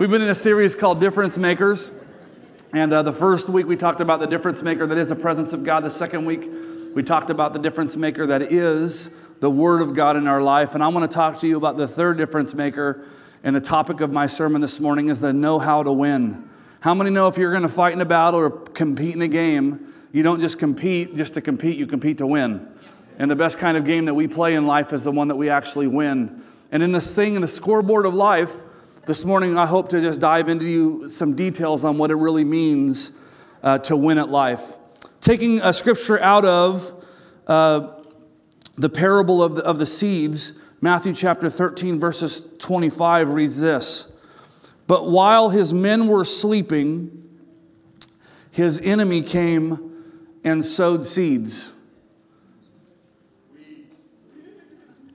We've been in a series called Difference Makers. And uh, the first week we talked about the difference maker that is the presence of God. The second week we talked about the difference maker that is the Word of God in our life. And I want to talk to you about the third difference maker. And the topic of my sermon this morning is the know how to win. How many know if you're going to fight in a battle or compete in a game, you don't just compete just to compete, you compete to win. And the best kind of game that we play in life is the one that we actually win. And in this thing, in the scoreboard of life, this morning I hope to just dive into you some details on what it really means uh, to win at life. Taking a scripture out of uh, the parable of the, of the seeds, Matthew chapter 13, verses 25 reads this But while his men were sleeping, his enemy came and sowed seeds.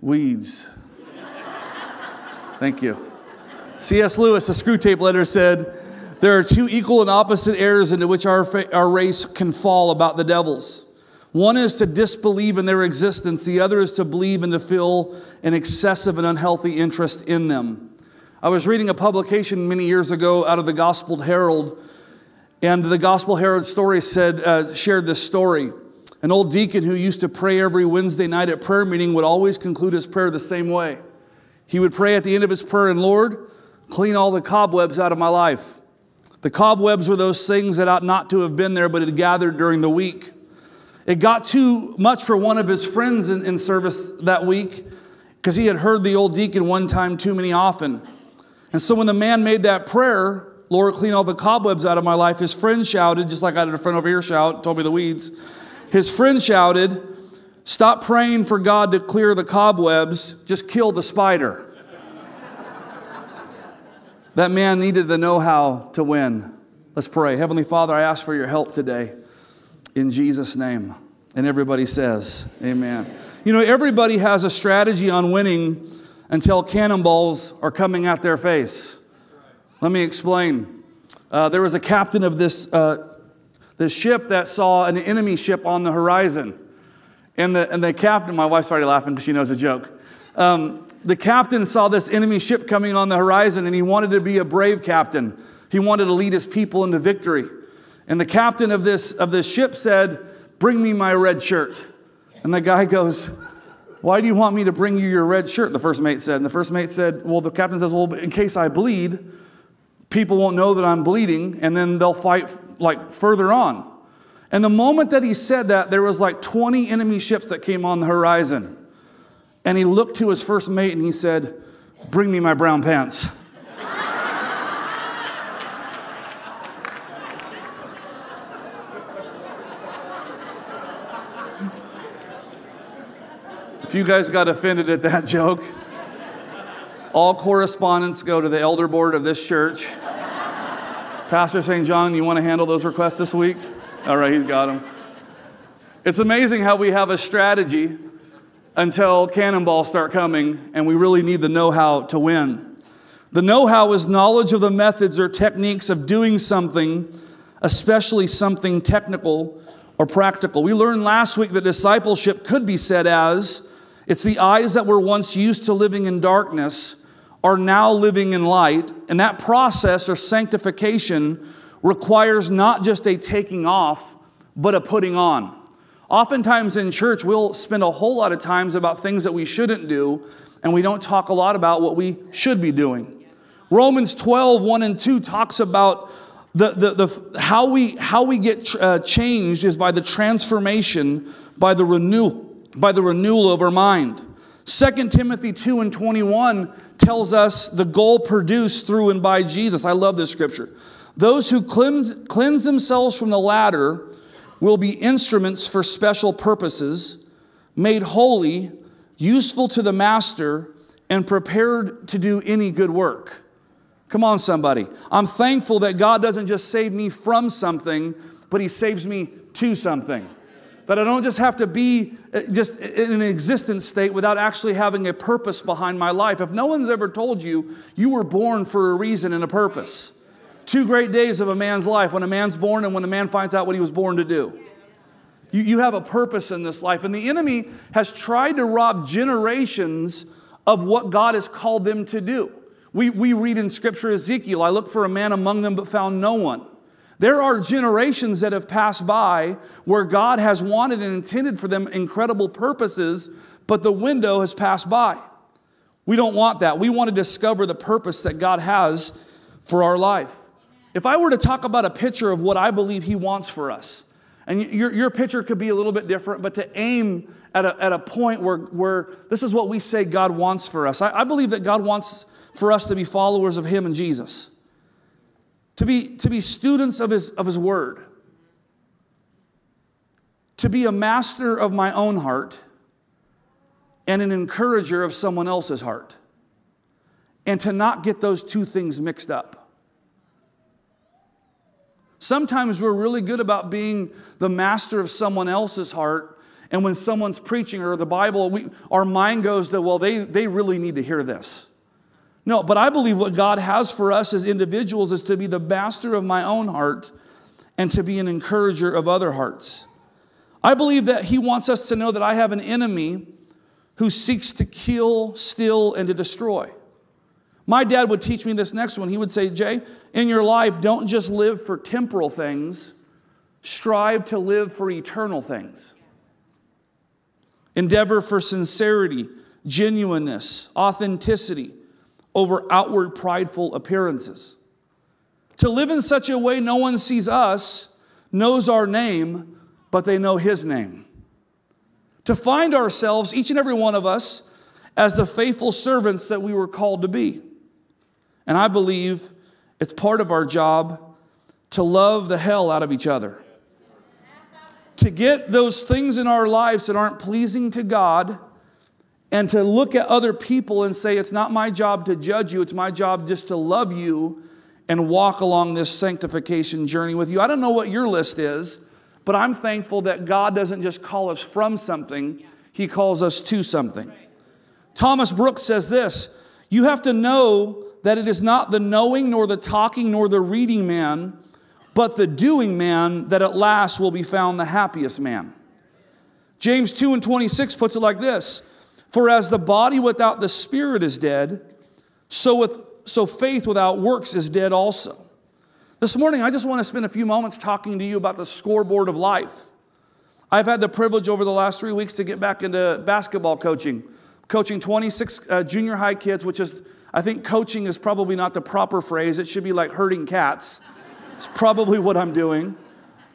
Weeds. Thank you. C.S. Lewis, a Screwtape letter, said, There are two equal and opposite errors into which our, our race can fall about the devils. One is to disbelieve in their existence, the other is to believe and to feel an excessive and unhealthy interest in them. I was reading a publication many years ago out of the Gospel Herald, and the Gospel Herald story said, uh, shared this story. An old deacon who used to pray every Wednesday night at prayer meeting would always conclude his prayer the same way. He would pray at the end of his prayer, and Lord, clean all the cobwebs out of my life. The cobwebs were those things that ought not to have been there, but had gathered during the week. It got too much for one of his friends in, in service that week because he had heard the old deacon one time too many often. And so when the man made that prayer, Lord, clean all the cobwebs out of my life, his friend shouted, just like I had a friend over here shout, told me the weeds. His friend shouted, Stop praying for God to clear the cobwebs, just kill the spider. That man needed the know how to win. Let's pray. Heavenly Father, I ask for your help today in Jesus' name. And everybody says, Amen. You know, everybody has a strategy on winning until cannonballs are coming at their face. Let me explain. Uh, there was a captain of this uh, the ship that saw an enemy ship on the horizon. And the, and the captain, my wife started laughing because she knows a joke. Um, the captain saw this enemy ship coming on the horizon and he wanted to be a brave captain. He wanted to lead his people into victory. And the captain of this, of this ship said, Bring me my red shirt. And the guy goes, Why do you want me to bring you your red shirt? The first mate said. And the first mate said, Well, the captain says, Well, in case I bleed, people won't know that I'm bleeding, and then they'll fight like further on. And the moment that he said that, there was like 20 enemy ships that came on the horizon. And he looked to his first mate and he said, Bring me my brown pants. if you guys got offended at that joke, all correspondence go to the elder board of this church. Pastor St. John, you want to handle those requests this week? All right, he's got them. It's amazing how we have a strategy until cannonballs start coming, and we really need the know how to win. The know how is knowledge of the methods or techniques of doing something, especially something technical or practical. We learned last week that discipleship could be said as it's the eyes that were once used to living in darkness are now living in light, and that process or sanctification requires not just a taking off, but a putting on. Oftentimes in church, we'll spend a whole lot of times about things that we shouldn't do, and we don't talk a lot about what we should be doing. Romans 12, 1 and 2 talks about the, the, the, how, we, how we get uh, changed is by the transformation, by the, renew, by the renewal of our mind. 2 Timothy 2 and 21 tells us the goal produced through and by Jesus. I love this scripture. Those who cleanse, cleanse themselves from the latter will be instruments for special purposes, made holy, useful to the master, and prepared to do any good work. Come on, somebody. I'm thankful that God doesn't just save me from something, but He saves me to something. That I don't just have to be uh, just in an existence state without actually having a purpose behind my life. If no one's ever told you you were born for a reason and a purpose, two great days of a man's life when a man's born and when a man finds out what he was born to do. You, you have a purpose in this life. And the enemy has tried to rob generations of what God has called them to do. We, we read in Scripture Ezekiel, I looked for a man among them but found no one. There are generations that have passed by where God has wanted and intended for them incredible purposes, but the window has passed by. We don't want that. We want to discover the purpose that God has for our life. If I were to talk about a picture of what I believe He wants for us, and your, your picture could be a little bit different, but to aim at a, at a point where, where this is what we say God wants for us. I, I believe that God wants for us to be followers of Him and Jesus, to be, to be students of His, of his Word, to be a master of my own heart and an encourager of someone else's heart, and to not get those two things mixed up. Sometimes we're really good about being the master of someone else's heart. And when someone's preaching or the Bible, we, our mind goes to, well, they, they really need to hear this. No, but I believe what God has for us as individuals is to be the master of my own heart and to be an encourager of other hearts. I believe that He wants us to know that I have an enemy who seeks to kill, steal, and to destroy. My dad would teach me this next one. He would say, Jay, in your life, don't just live for temporal things, strive to live for eternal things. Endeavor for sincerity, genuineness, authenticity over outward prideful appearances. To live in such a way no one sees us, knows our name, but they know his name. To find ourselves, each and every one of us, as the faithful servants that we were called to be. And I believe it's part of our job to love the hell out of each other. To get those things in our lives that aren't pleasing to God and to look at other people and say, It's not my job to judge you, it's my job just to love you and walk along this sanctification journey with you. I don't know what your list is, but I'm thankful that God doesn't just call us from something, He calls us to something. Thomas Brooks says this You have to know that it is not the knowing, nor the talking, nor the reading man, but the doing man that at last will be found the happiest man. James 2 and 26 puts it like this For as the body without the spirit is dead, so, with, so faith without works is dead also. This morning, I just want to spend a few moments talking to you about the scoreboard of life. I've had the privilege over the last three weeks to get back into basketball coaching, coaching 26 uh, junior high kids, which is I think coaching is probably not the proper phrase. It should be like herding cats. It's probably what I'm doing.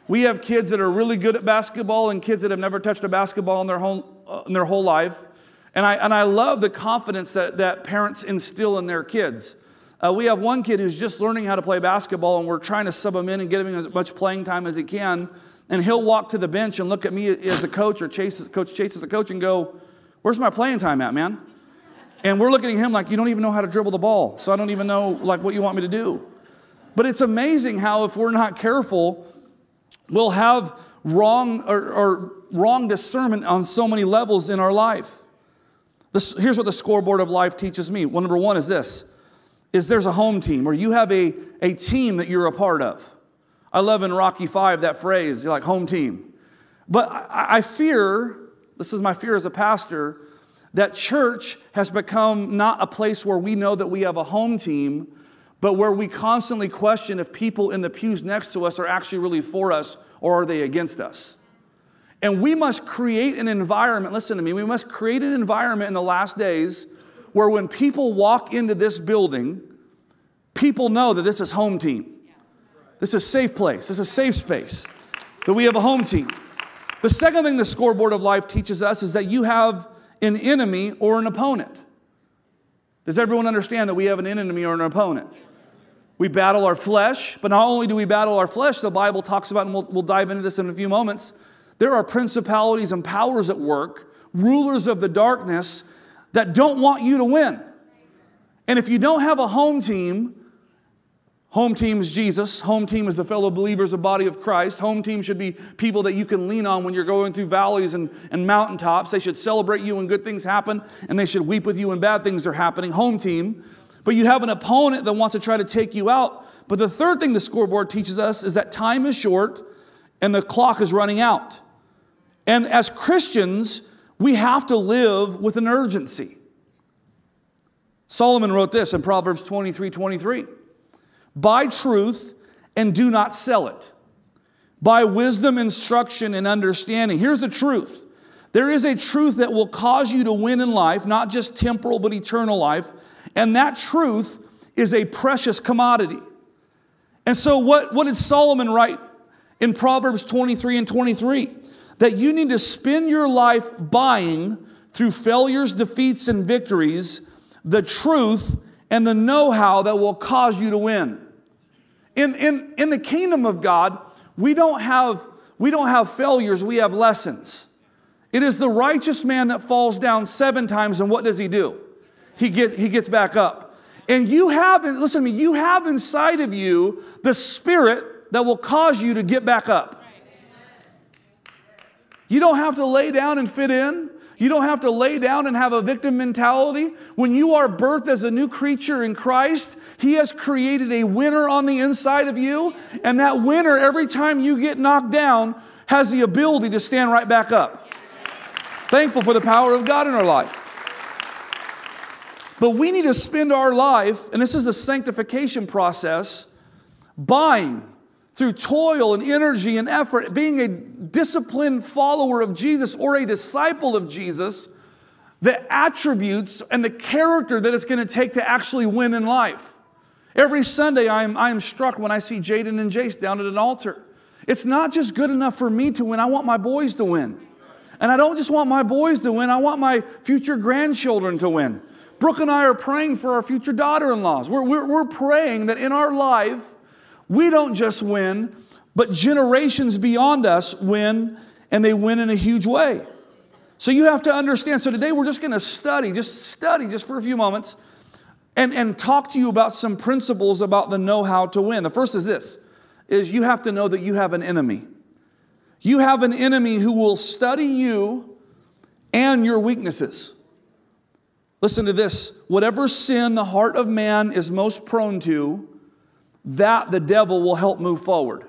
We have kids that are really good at basketball and kids that have never touched a basketball in their whole, uh, in their whole life. And I, and I love the confidence that, that parents instill in their kids. Uh, we have one kid who's just learning how to play basketball, and we're trying to sub him in and get him as much playing time as he can. And he'll walk to the bench and look at me as a coach or Chase, coach Chase as a coach and go, Where's my playing time at, man? And we're looking at him like, you don't even know how to dribble the ball. So I don't even know like what you want me to do. But it's amazing how if we're not careful, we'll have wrong or, or wrong discernment on so many levels in our life. This, here's what the scoreboard of life teaches me. Well, number one is this is there's a home team or you have a, a team that you're a part of. I love in Rocky Five that phrase, like home team. But I, I fear, this is my fear as a pastor, that church has become not a place where we know that we have a home team, but where we constantly question if people in the pews next to us are actually really for us or are they against us. And we must create an environment, listen to me, we must create an environment in the last days where when people walk into this building, people know that this is home team. This is safe place, this is safe space, that we have a home team. The second thing the scoreboard of life teaches us is that you have an enemy or an opponent. Does everyone understand that we have an enemy or an opponent? We battle our flesh, but not only do we battle our flesh, the Bible talks about, and we'll, we'll dive into this in a few moments, there are principalities and powers at work, rulers of the darkness that don't want you to win. And if you don't have a home team Home team is Jesus. Home team is the fellow believers, the body of Christ. Home team should be people that you can lean on when you're going through valleys and, and mountaintops. They should celebrate you when good things happen, and they should weep with you when bad things are happening. Home team. But you have an opponent that wants to try to take you out. But the third thing the scoreboard teaches us is that time is short and the clock is running out. And as Christians, we have to live with an urgency. Solomon wrote this in Proverbs 23 23. Buy truth and do not sell it. Buy wisdom, instruction, and understanding. Here's the truth there is a truth that will cause you to win in life, not just temporal, but eternal life. And that truth is a precious commodity. And so, what, what did Solomon write in Proverbs 23 and 23? That you need to spend your life buying through failures, defeats, and victories the truth and the know how that will cause you to win. In, in, in the kingdom of God, we don't, have, we don't have failures, we have lessons. It is the righteous man that falls down seven times, and what does he do? He, get, he gets back up. And you have, listen to me, you have inside of you the spirit that will cause you to get back up. You don't have to lay down and fit in. You don't have to lay down and have a victim mentality. When you are birthed as a new creature in Christ, He has created a winner on the inside of you. And that winner, every time you get knocked down, has the ability to stand right back up. Thankful for the power of God in our life. But we need to spend our life, and this is the sanctification process, buying through toil and energy and effort, being a disciplined follower of Jesus or a disciple of Jesus, the attributes and the character that it's going to take to actually win in life. Every Sunday, I'm, I'm struck when I see Jaden and Jace down at an altar. It's not just good enough for me to win, I want my boys to win. And I don't just want my boys to win, I want my future grandchildren to win. Brooke and I are praying for our future daughter in laws. We're, we're, we're praying that in our life, we don't just win, but generations beyond us win, and they win in a huge way. So you have to understand. So today we're just going to study, just study just for a few moments, and, and talk to you about some principles about the know how to win. The first is this is you have to know that you have an enemy. You have an enemy who will study you and your weaknesses. Listen to this whatever sin the heart of man is most prone to, that the devil will help move forward.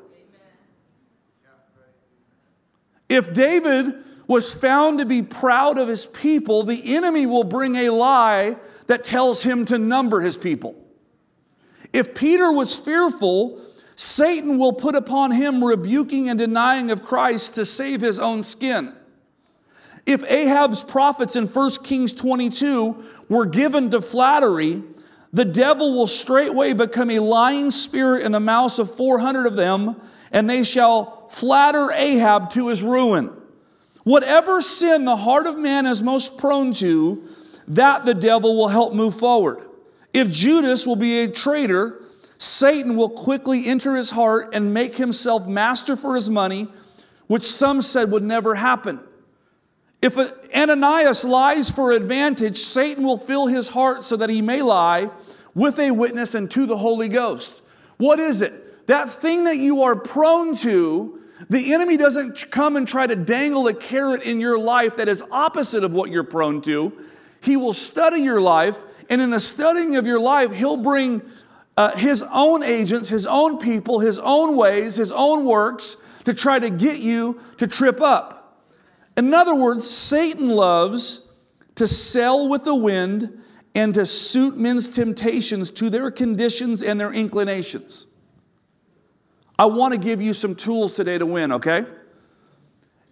If David was found to be proud of his people, the enemy will bring a lie that tells him to number his people. If Peter was fearful, Satan will put upon him rebuking and denying of Christ to save his own skin. If Ahab's prophets in 1 Kings 22 were given to flattery, the devil will straightway become a lying spirit in the mouths of 400 of them, and they shall flatter Ahab to his ruin. Whatever sin the heart of man is most prone to, that the devil will help move forward. If Judas will be a traitor, Satan will quickly enter his heart and make himself master for his money, which some said would never happen. If Ananias lies for advantage, Satan will fill his heart so that he may lie with a witness and to the Holy Ghost. What is it? That thing that you are prone to, the enemy doesn't come and try to dangle a carrot in your life that is opposite of what you're prone to. He will study your life, and in the studying of your life, he'll bring uh, his own agents, his own people, his own ways, his own works to try to get you to trip up. In other words, Satan loves to sail with the wind and to suit men's temptations to their conditions and their inclinations. I want to give you some tools today to win, okay?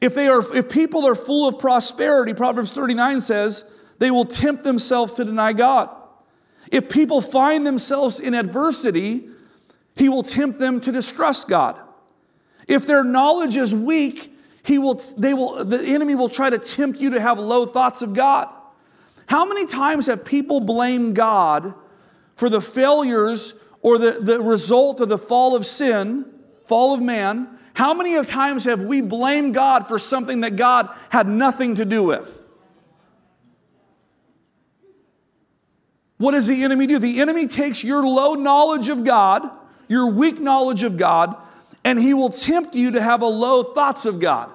If they are if people are full of prosperity, Proverbs 39 says, they will tempt themselves to deny God. If people find themselves in adversity, he will tempt them to distrust God. If their knowledge is weak, he will, they will, the enemy will try to tempt you to have low thoughts of God. How many times have people blamed God for the failures or the, the result of the fall of sin, fall of man? How many times have we blamed God for something that God had nothing to do with? What does the enemy do? The enemy takes your low knowledge of God, your weak knowledge of God, and he will tempt you to have a low thoughts of God.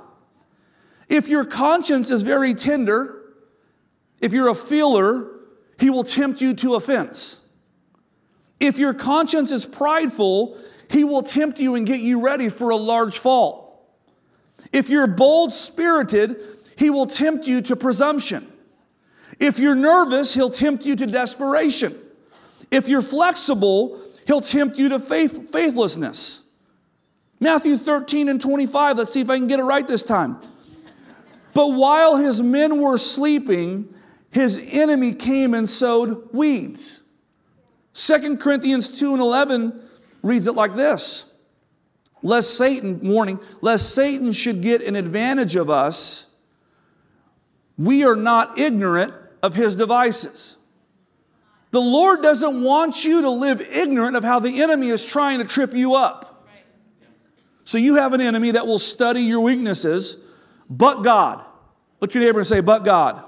If your conscience is very tender, if you're a feeler, he will tempt you to offense. If your conscience is prideful, he will tempt you and get you ready for a large fall. If you're bold spirited, he will tempt you to presumption. If you're nervous, he'll tempt you to desperation. If you're flexible, he'll tempt you to faith, faithlessness. Matthew 13 and 25, let's see if I can get it right this time. But while his men were sleeping, his enemy came and sowed weeds. 2 Corinthians 2 and 11 reads it like this Lest Satan, warning, lest Satan should get an advantage of us, we are not ignorant of his devices. The Lord doesn't want you to live ignorant of how the enemy is trying to trip you up. So you have an enemy that will study your weaknesses, but God. Look your neighbor and say, but God.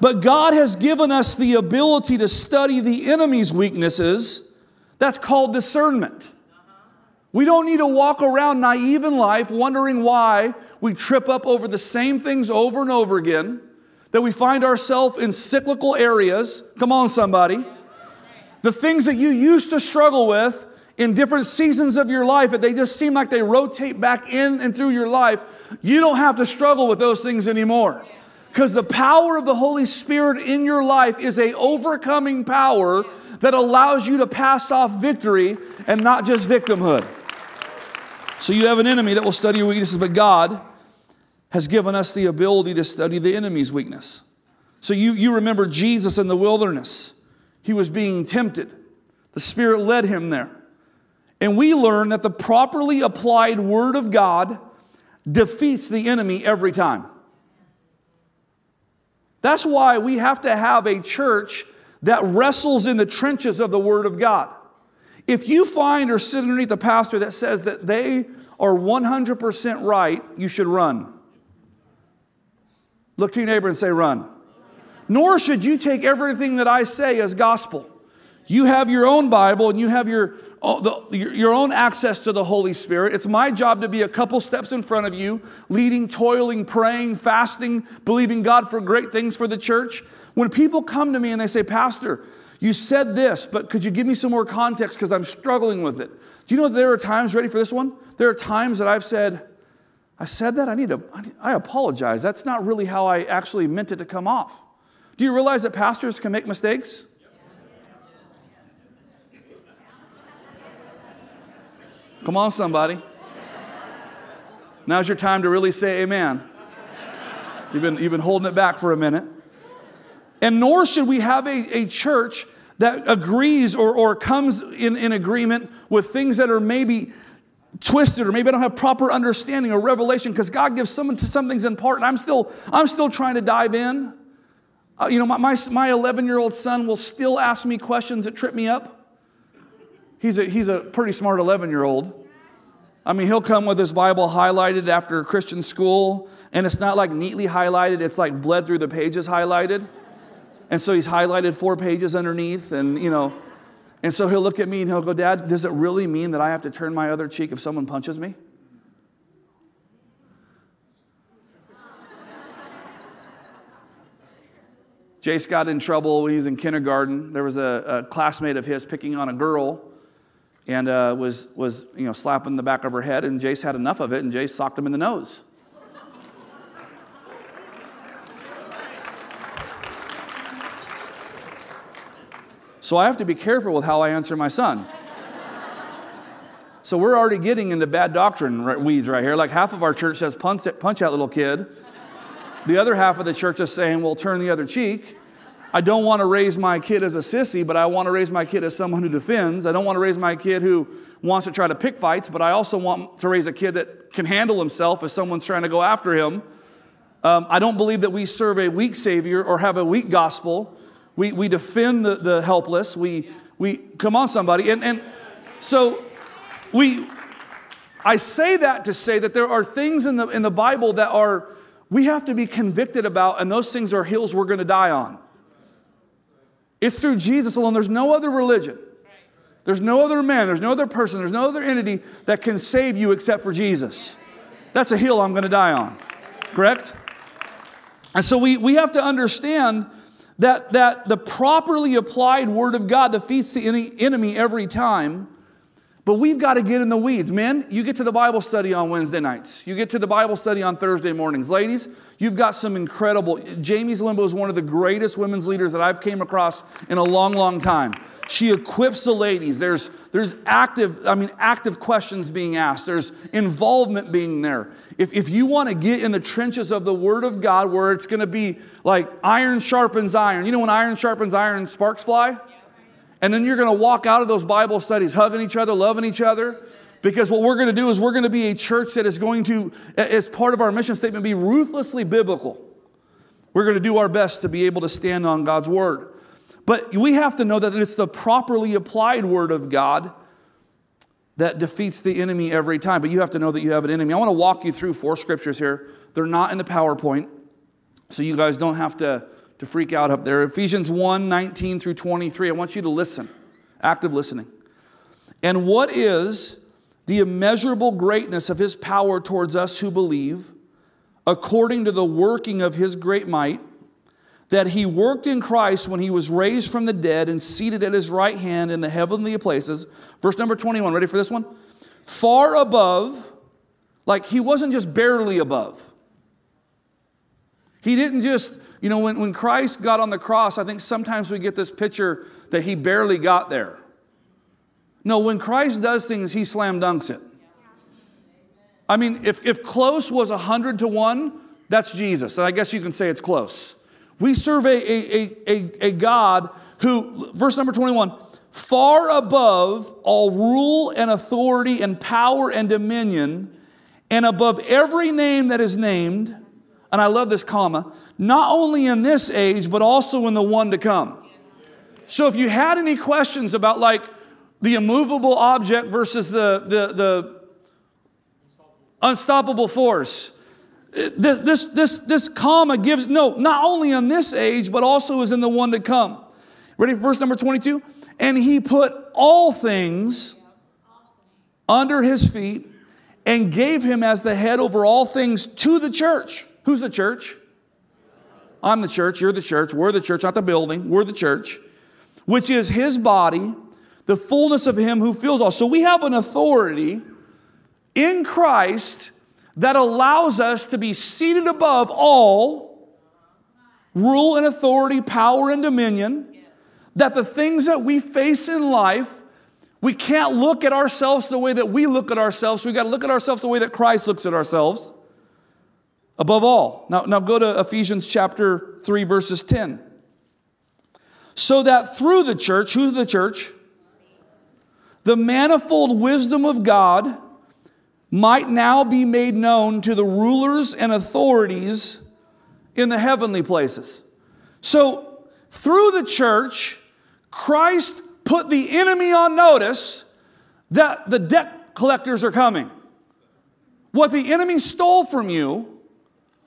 But God has given us the ability to study the enemy's weaknesses. That's called discernment. We don't need to walk around naive in life wondering why we trip up over the same things over and over again, that we find ourselves in cyclical areas. Come on, somebody. The things that you used to struggle with in different seasons of your life, they just seem like they rotate back in and through your life, you don't have to struggle with those things anymore. Because the power of the Holy Spirit in your life is a overcoming power that allows you to pass off victory and not just victimhood. So you have an enemy that will study your weaknesses, but God has given us the ability to study the enemy's weakness. So you, you remember Jesus in the wilderness. He was being tempted. The Spirit led him there. And we learn that the properly applied Word of God defeats the enemy every time. That's why we have to have a church that wrestles in the trenches of the Word of God. If you find or sit underneath a pastor that says that they are 100% right, you should run. Look to your neighbor and say, run. Nor should you take everything that I say as gospel. You have your own Bible and you have your your own access to the Holy Spirit. It's my job to be a couple steps in front of you, leading, toiling, praying, fasting, believing God for great things for the church. When people come to me and they say, Pastor, you said this, but could you give me some more context because I'm struggling with it? Do you know there are times, ready for this one? There are times that I've said, I said that, I need to, I apologize. That's not really how I actually meant it to come off. Do you realize that pastors can make mistakes? Come on, somebody. Now's your time to really say amen. You've been, you've been holding it back for a minute. And nor should we have a, a church that agrees or, or comes in, in agreement with things that are maybe twisted or maybe I don't have proper understanding or revelation because God gives some, some things in part and I'm still, I'm still trying to dive in. Uh, you know, my, my, my 11 year old son will still ask me questions that trip me up. He's a, he's a pretty smart 11 year old. I mean, he'll come with his Bible highlighted after Christian school, and it's not like neatly highlighted, it's like bled through the pages highlighted. And so he's highlighted four pages underneath, and you know, and so he'll look at me and he'll go, Dad, does it really mean that I have to turn my other cheek if someone punches me? Jace got in trouble when he was in kindergarten. There was a, a classmate of his picking on a girl and uh, was, was you know, slapping the back of her head, and Jace had enough of it, and Jace socked him in the nose. So I have to be careful with how I answer my son. So we're already getting into bad doctrine weeds right here. Like half of our church says, punch, punch that little kid. The other half of the church is saying, well, turn the other cheek. I don't want to raise my kid as a sissy, but I want to raise my kid as someone who defends. I don't want to raise my kid who wants to try to pick fights, but I also want to raise a kid that can handle himself if someone's trying to go after him. Um, I don't believe that we serve a weak Savior or have a weak gospel. We, we defend the, the helpless. We, we, come on, somebody. And, and so we, I say that to say that there are things in the, in the Bible that are, we have to be convicted about, and those things are hills we're going to die on. It's through Jesus alone. There's no other religion. There's no other man, there's no other person, there's no other entity that can save you except for Jesus. That's a hill I'm going to die on. Correct? And so we, we have to understand that, that the properly applied word of God defeats the enemy every time. But we've got to get in the weeds. Men, you get to the Bible study on Wednesday nights. You get to the Bible study on Thursday mornings. Ladies, you've got some incredible. Jamie's Limbo is one of the greatest women's leaders that I've came across in a long, long time. She equips the ladies. There's, there's active, I mean, active questions being asked. There's involvement being there. If, if you want to get in the trenches of the Word of God where it's going to be like iron sharpens iron, you know when iron sharpens iron, sparks fly? And then you're going to walk out of those Bible studies hugging each other, loving each other. Because what we're going to do is we're going to be a church that is going to, as part of our mission statement, be ruthlessly biblical. We're going to do our best to be able to stand on God's word. But we have to know that it's the properly applied word of God that defeats the enemy every time. But you have to know that you have an enemy. I want to walk you through four scriptures here. They're not in the PowerPoint, so you guys don't have to to freak out up there. Ephesians 1 19 through 23. I want you to listen, active listening. And what is the immeasurable greatness of his power towards us who believe, according to the working of his great might, that he worked in Christ when he was raised from the dead and seated at his right hand in the heavenly places. Verse number 21. Ready for this one? Far above, like he wasn't just barely above. He didn't just you know, when, when Christ got on the cross, I think sometimes we get this picture that he barely got there. No, when Christ does things, he slam dunks it. I mean, if, if close was 100 to 1, that's Jesus. And I guess you can say it's close. We serve a, a, a, a, God who, verse number 21, far above all rule and authority and power and dominion, and above every name that is named, and I love this comma, not only in this age, but also in the one to come. So if you had any questions about like the immovable object versus the, the, the unstoppable force, this, this, this, this comma gives, no, not only in this age, but also is in the one to come. Ready for verse number 22? And he put all things under his feet and gave him as the head over all things to the church. Who's the church? I'm the church, you're the church, we're the church, not the building, we're the church, which is his body, the fullness of him who fills all. So we have an authority in Christ that allows us to be seated above all rule and authority, power and dominion. That the things that we face in life, we can't look at ourselves the way that we look at ourselves. We got to look at ourselves the way that Christ looks at ourselves above all. Now, now go to Ephesians chapter 3, verses 10. So that through the church, who's the church? The manifold wisdom of God might now be made known to the rulers and authorities in the heavenly places. So, through the church, Christ put the enemy on notice that the debt collectors are coming. What the enemy stole from you,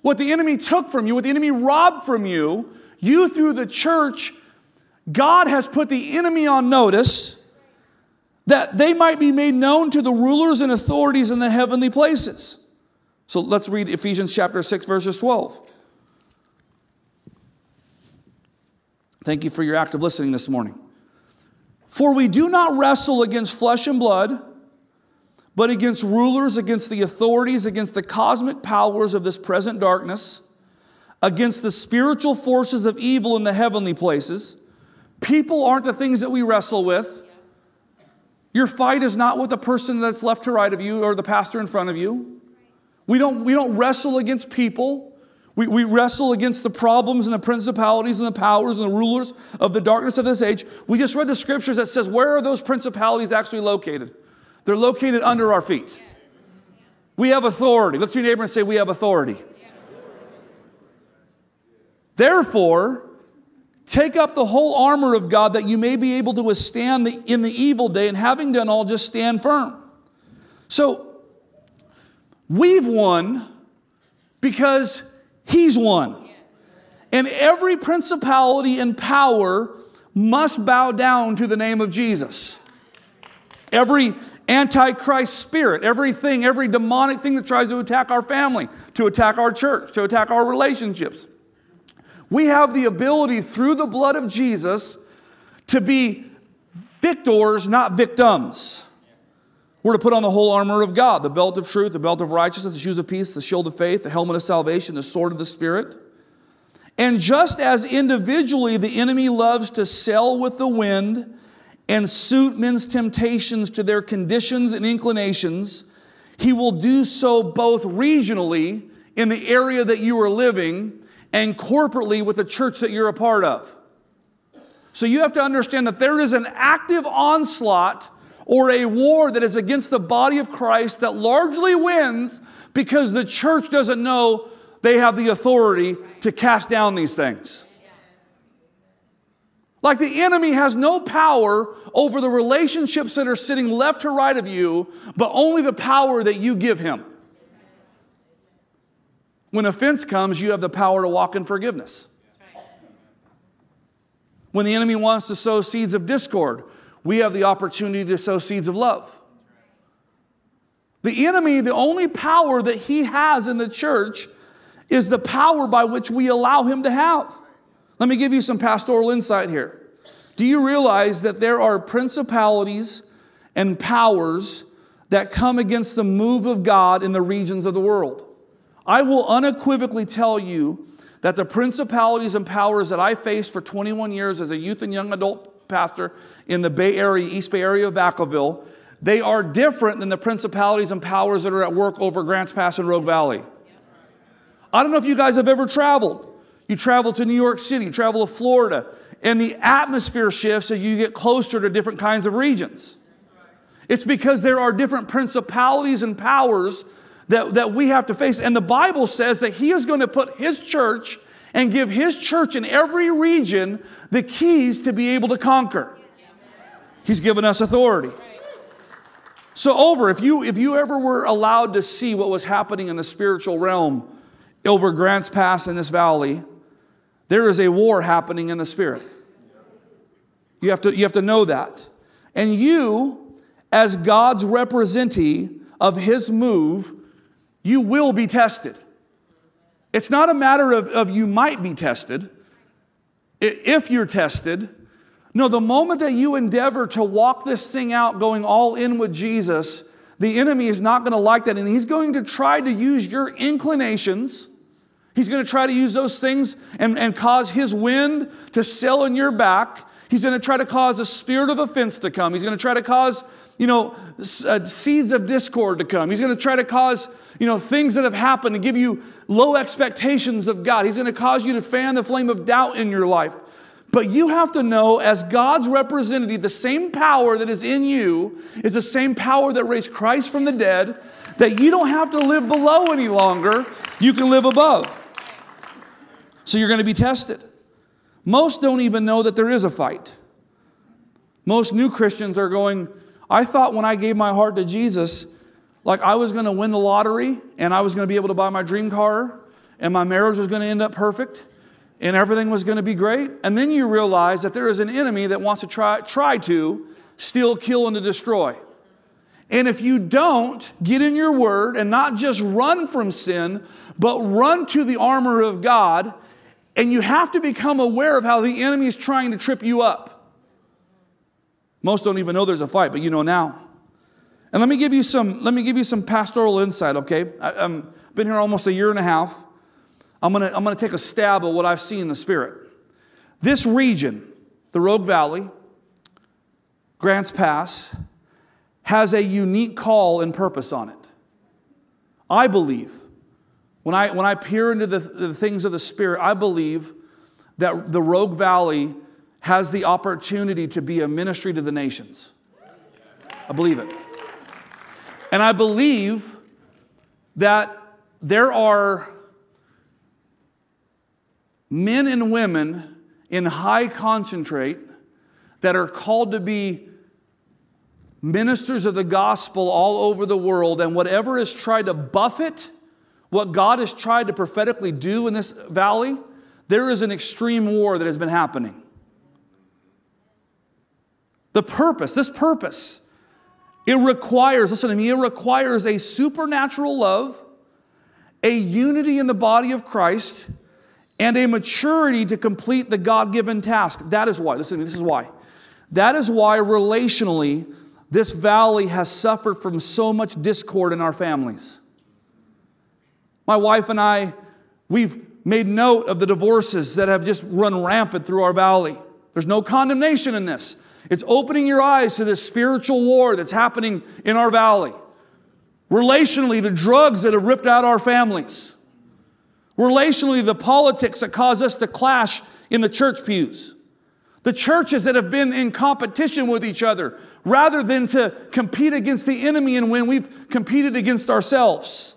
what the enemy took from you, what the enemy robbed from you, you through the church, God has put the enemy on notice that they might be made known to the rulers and authorities in the heavenly places. So let's read Ephesians chapter 6, verses 12. Thank you for your active listening this morning. For we do not wrestle against flesh and blood but against rulers, against the authorities, against the cosmic powers of this present darkness, against the spiritual forces of evil in the heavenly places. People aren't the things that we wrestle with. Your fight is not with the person that's left to right of you or the pastor in front of you. We don't, we don't wrestle against people. We, we wrestle against the problems and the principalities and the powers and the rulers of the darkness of this age. We just read the scriptures that says, where are those principalities actually located? They're located under our feet. We have authority. Look to your neighbor and say, We have authority. Therefore, take up the whole armor of God that you may be able to withstand the, in the evil day, and having done all, just stand firm. So, we've won because He's won. And every principality and power must bow down to the name of Jesus. Every antichrist spirit, everything, every demonic thing that tries to attack our family, to attack our church, to attack our relationships. We have the ability through the blood of Jesus to be victors, not victims. We're to put on the whole armor of God the belt of truth, the belt of righteousness, the shoes of peace, the shield of faith, the helmet of salvation, the sword of the Spirit. And just as individually the enemy loves to sail with the wind and suit men's temptations to their conditions and inclinations, he will do so both regionally in the area that you are living and corporately with the church that you're a part of. So you have to understand that there is an active onslaught or a war that is against the body of Christ that largely wins because the church doesn't know they have the authority to cast down these things. Like the enemy has no power over the relationships that are sitting left to right of you, but only the power that you give him. When offense comes, you have the power to walk in forgiveness. When the enemy wants to sow seeds of discord, we have the opportunity to sow seeds of love. The enemy, the only power that he has in the church is the power by which we allow him to have. Let me give you some pastoral insight here. Do you realize that there are principalities and powers that come against the move of God in the regions of the world? I will unequivocally tell you that the principalities and powers that I faced for 21 years as a youth and young adult pastor in the Bay Area, East Bay area of Vacaville, they are different than the principalities and powers that are at work over Grants Pass and Rogue Valley. I don't know if you guys have ever traveled. You travel to New York City, you travel to Florida, and the atmosphere shifts as you get closer to different kinds of regions. It's because there are different principalities and powers that, that we have to face. And the Bible says that He is going to put His church and give His church in every region the keys to be able to conquer. He's given us authority. So, over, if you, if you ever were allowed to see what was happening in the spiritual realm over Grants Pass in this valley, there is a war happening in the spirit. You have to, you have to know that. And you, as God's representative of His move, you will be tested. It's not a matter of, of you might be tested, if you're tested. No, the moment that you endeavor to walk this thing out going all in with Jesus, the enemy is not going to like that. And he's going to try to use your inclinations. He's going to try to use those things and, and cause his wind to sail in your back. He's going to try to cause a spirit of offense to come. He's going to try to cause, you know, uh, seeds of discord to come. He's going to try to cause you know, things that have happened to give you low expectations of God. He's going to cause you to fan the flame of doubt in your life. But you have to know, as God's representative, the same power that is in you is the same power that raised Christ from the dead, that you don't have to live below any longer. You can live above. So you're going to be tested. Most don't even know that there is a fight. Most new Christians are going, I thought when I gave my heart to Jesus, like I was going to win the lottery and I was going to be able to buy my dream car and my marriage was going to end up perfect and everything was going to be great. And then you realize that there is an enemy that wants to try, try to steal, kill, and to destroy. And if you don't get in your word and not just run from sin, but run to the armor of God, and you have to become aware of how the enemy is trying to trip you up. Most don't even know there's a fight, but you know now. And let me give you some, let me give you some pastoral insight, okay? I, have been here almost a year and a half. I'm gonna, I'm gonna take a stab at what I've seen in the Spirit. This region, the Rogue Valley, Grants Pass, has a unique call and purpose on it. I believe, when I, when I peer into the, the things of the Spirit, I believe that the Rogue Valley has the opportunity to be a ministry to the nations. I believe it. And I believe that there are men and women in high concentrate that are called to be ministers of the gospel all over the world, and whatever has tried to buffet what God has tried to prophetically do in this valley, there is an extreme war that has been happening. The purpose, this purpose, it requires, listen to me, it requires a supernatural love, a unity in the body of Christ, and a maturity to complete the God given task. That is why, listen to me, this is why. That is why relationally, this valley has suffered from so much discord in our families. My wife and I, we've made note of the divorces that have just run rampant through our valley. There's no condemnation in this. It's opening your eyes to this spiritual war that's happening in our valley. Relationally, the drugs that have ripped out our families. Relationally, the politics that cause us to clash in the church pews. The churches that have been in competition with each other rather than to compete against the enemy and when we've competed against ourselves.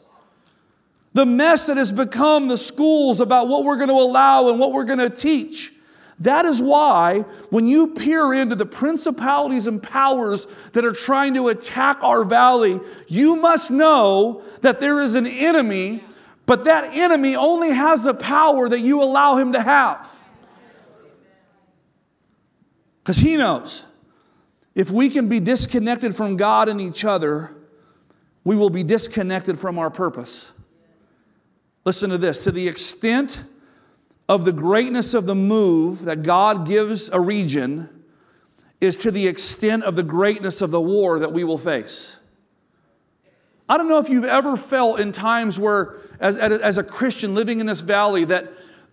The mess that has become the schools about what we're going to allow and what we're going to teach. That is why, when you peer into the principalities and powers that are trying to attack our valley, you must know that there is an enemy, but that enemy only has the power that you allow him to have. Because he knows if we can be disconnected from God and each other, we will be disconnected from our purpose. Listen to this to the extent of the greatness of the move that God gives a region is to the extent of the greatness of the war that we will face. I don't know if you've ever felt in times where, as, as a Christian living in this valley, that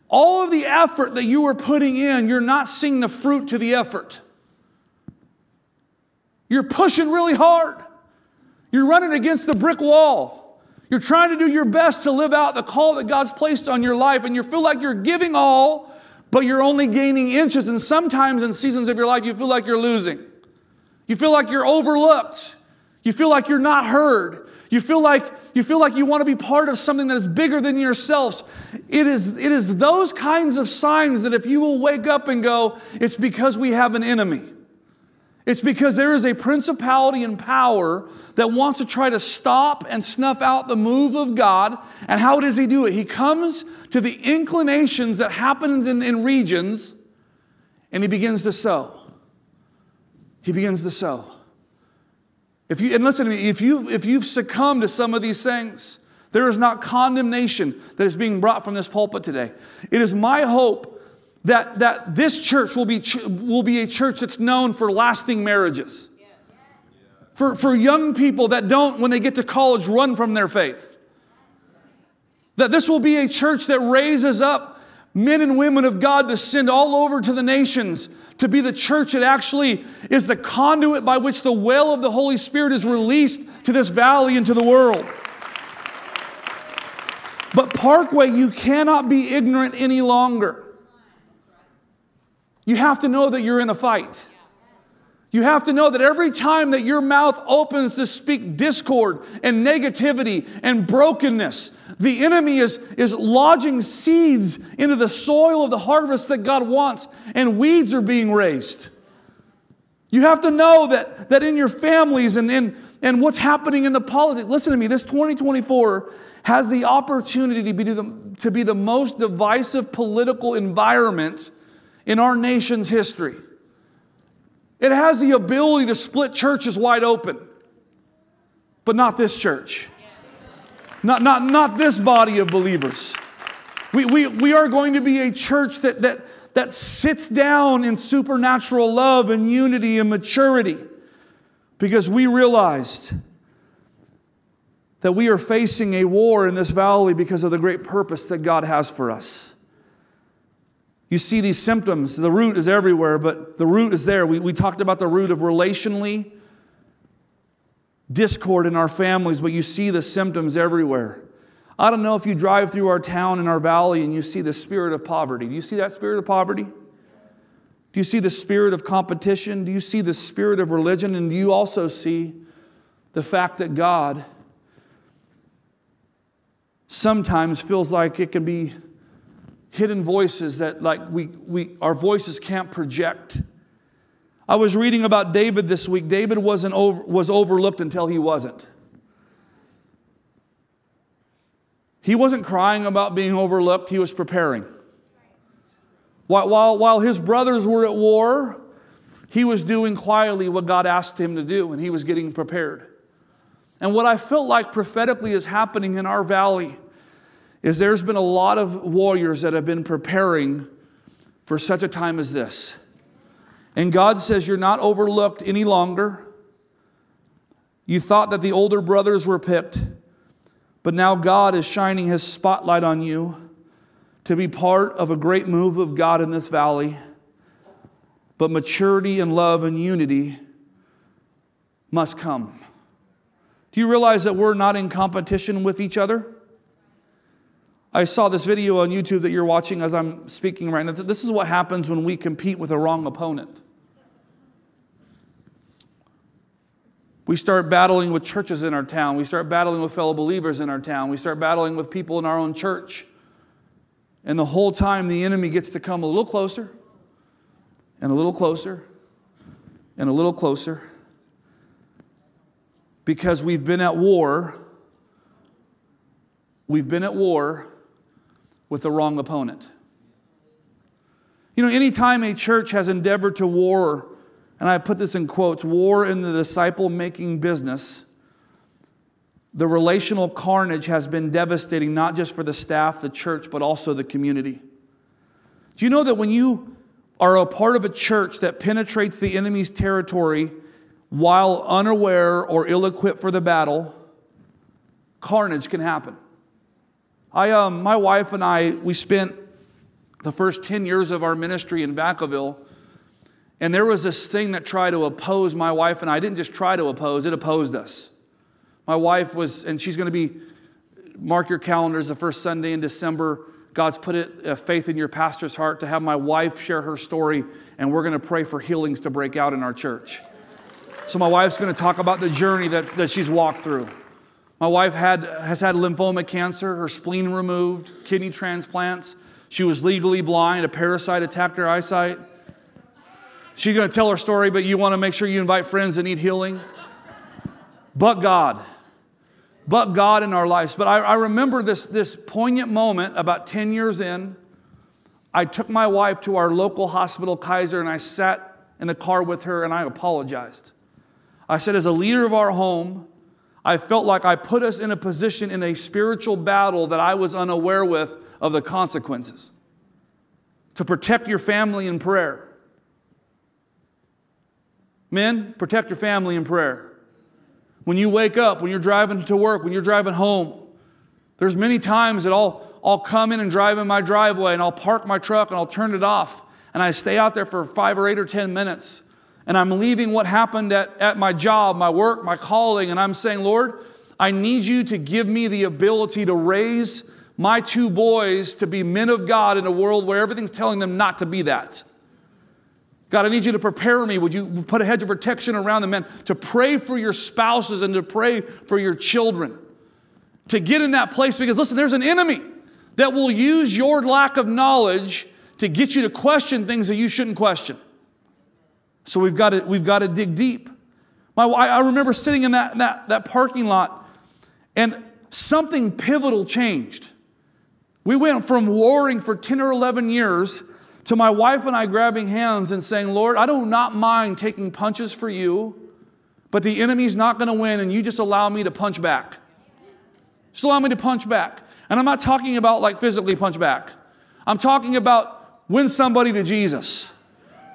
all of the effort that you are putting in, you're not seeing the fruit to the effort. You're pushing really hard. You're running against the brick wall. You're trying to do your best to live out the call that God's placed on your life, and you feel like you're giving all, but you're only gaining inches. And sometimes in seasons of your life, you feel like you're losing. You feel like you're overlooked. You feel like you're not heard. You feel like you feel like you want to be part of something that is bigger than yourselves. It is, it is those kinds of signs that if you will wake up and go, it's because we have an enemy. It's because there is a principality and power that wants to try to stop and snuff out the move of God. And how does he do it? He comes to the inclinations that happens in, in regions and he begins to sow. He begins to sow. If you, and listen to me, if, you, if you've succumbed to some of these things, there is not condemnation that is being brought from this pulpit today. It is my hope that, that this church will be, will be a church that's known for lasting marriages. For, for young people that don't, when they get to college, run from their faith. That this will be a church that raises up men and women of God to send all over to the nations to be the church that actually is the conduit by which the well of the Holy Spirit is released to this valley and to the world. But Parkway, you cannot be ignorant any longer. You have to know that you're in a fight. You have to know that every time that your mouth opens to speak discord and negativity and brokenness, the enemy is, is lodging seeds into the soil of the harvest that God wants, and weeds are being raised. You have to know that, that in your families and, in, and what's happening in the politics, listen to me, this 2024 has the opportunity to be the, to be the most divisive political environment in our nation's history. It has the ability to split churches wide open, but not this church. Not, not, not this body of believers. We, we, we are going to be a church that, that, that sits down in supernatural love and unity and maturity because we realized that we are facing a war in this valley because of the great purpose that God has for us. You see these symptoms. The root is everywhere, but the root is there. We, we talked about the root of relationally discord in our families, but you see the symptoms everywhere. I don't know if you drive through our town and our valley and you see the spirit of poverty. Do you see that spirit of poverty? Do you see the spirit of competition? Do you see the spirit of religion? And do you also see the fact that God sometimes feels like it can be hidden voices that like we, we our voices can't project. I was reading about David this week. David wasn't over, was overlooked until he wasn't. He wasn't crying about being overlooked, he was preparing. While, while, while his brothers were at war, he was doing quietly what God asked him to do, and he was getting prepared. And what I felt like prophetically is happening in our valley is there's been a lot of warriors that have been preparing for such a time as this. And God says, You're not overlooked any longer. You thought that the older brothers were picked, but now God is shining his spotlight on you to be part of a great move of God in this valley. But maturity and love and unity must come. Do you realize that we're not in competition with each other? I saw this video on YouTube that you're watching as I'm speaking right now. This is what happens when we compete with a wrong opponent. We start battling with churches in our town. We start battling with fellow believers in our town. We start battling with people in our own church. And the whole time, the enemy gets to come a little closer and a little closer and a little closer because we've been at war. We've been at war with the wrong opponent. You know, anytime a church has endeavored to war and I put this in quotes war in the disciple making business, the relational carnage has been devastating, not just for the staff, the church, but also the community. Do you know that when you are a part of a church that penetrates the enemy's territory while unaware or ill equipped for the battle, carnage can happen? I, um, my wife and I, we spent the first 10 years of our ministry in Vacaville and there was this thing that tried to oppose my wife and I. didn't just try to oppose, it opposed us. My wife was, and she's going to be, mark your calendars, the first Sunday in December. God's put it, uh, faith in your pastor's heart to have my wife share her story, and we're going to pray for healings to break out in our church. So, my wife's going to talk about the journey that, that she's walked through. My wife had, has had lymphoma cancer, her spleen removed, kidney transplants. She was legally blind, a parasite attacked her eyesight. She's going to tell her story, but you want to make sure you invite friends that need healing. But God. But God in our lives. But I, I remember this, this poignant moment about 10 years in. I took my wife to our local hospital, Kaiser, and I sat in the car with her and I apologized. I said, as a leader of our home, I felt like I put us in a position in a spiritual battle that I was unaware with of the consequences. To protect your family in prayer. Men, protect your family in prayer. When you wake up, when you're driving to work, when you're driving home, there's many times that I'll, I'll come in and drive in my driveway and I'll park my truck and I'll turn it off and I stay out there for five or eight or 10 minutes and I'm leaving what happened at, at my job, my work, my calling, and I'm saying, Lord, I need you to give me the ability to raise my two boys to be men of God in a world where everything's telling them not to be that. God, I need you to prepare me. Would you put a hedge of protection around the men to pray for your spouses and to pray for your children? To get in that place because, listen, there's an enemy that will use your lack of knowledge to get you to question things that you shouldn't question. So we've got to, we've got to dig deep. My, I remember sitting in that, that, that parking lot and something pivotal changed. We went from warring for 10 or 11 years to my wife and I grabbing hands and saying, Lord, I do not mind taking punches for you, but the enemy's not going to win, and you just allow me to punch back. Just allow me to punch back. And I'm not talking about like physically punch back, I'm talking about win somebody to Jesus,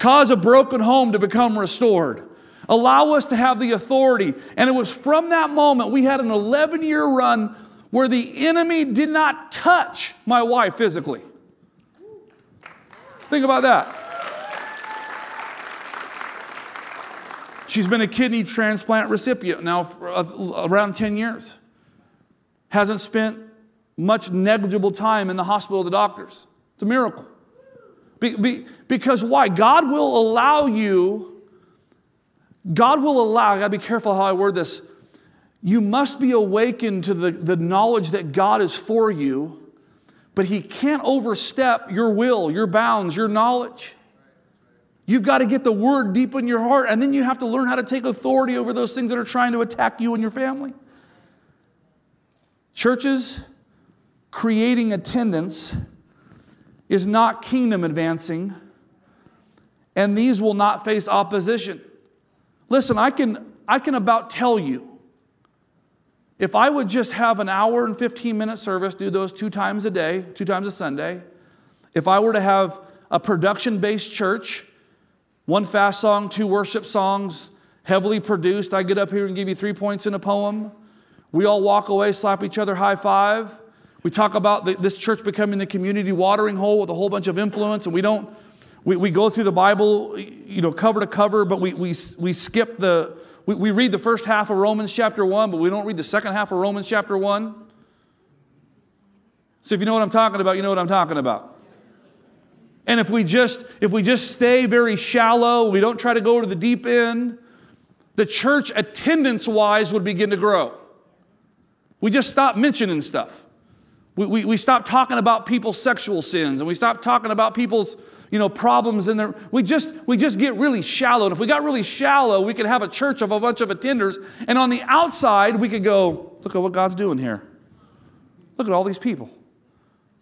cause a broken home to become restored. Allow us to have the authority. And it was from that moment we had an 11 year run where the enemy did not touch my wife physically. Think about that. She's been a kidney transplant recipient now for uh, around 10 years. Hasn't spent much negligible time in the hospital of the doctors. It's a miracle. Be, be, because why? God will allow you, God will allow, I gotta be careful how I word this. You must be awakened to the, the knowledge that God is for you but he can't overstep your will, your bounds, your knowledge. You've got to get the word deep in your heart, and then you have to learn how to take authority over those things that are trying to attack you and your family. Churches creating attendance is not kingdom advancing, and these will not face opposition. Listen, I can, I can about tell you if I would just have an hour and 15 minute service, do those two times a day, two times a Sunday, if I were to have a production based church, one fast song, two worship songs, heavily produced. I get up here and give you three points in a poem. We all walk away, slap each other high five. We talk about the, this church becoming the community watering hole with a whole bunch of influence, and we don't, we, we go through the Bible, you know, cover to cover, but we, we, we skip the, we, we read the first half of Romans chapter 1, but we don't read the second half of Romans chapter 1. So if you know what I'm talking about, you know what I'm talking about. And if we just if we just stay very shallow, we don't try to go to the deep end, the church attendance wise would begin to grow. We just stop mentioning stuff. We, we, we stop talking about people's sexual sins and we stop talking about people's you know, problems in there. We just, we just get really shallow. And if we got really shallow, we could have a church of a bunch of attenders. And on the outside, we could go, look at what God's doing here. Look at all these people.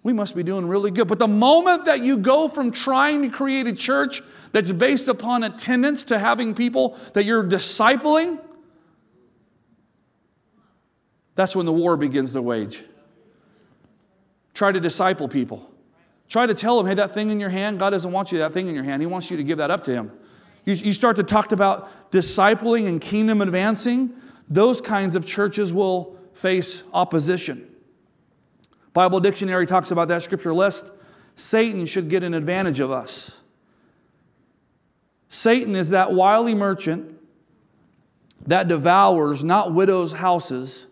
We must be doing really good. But the moment that you go from trying to create a church that's based upon attendance to having people that you're discipling, that's when the war begins to wage. Try to disciple people. Try to tell them, hey, that thing in your hand, God doesn't want you that thing in your hand. He wants you to give that up to Him. You, you start to talk about discipling and kingdom advancing, those kinds of churches will face opposition. Bible dictionary talks about that scripture lest Satan should get an advantage of us. Satan is that wily merchant that devours not widows' houses,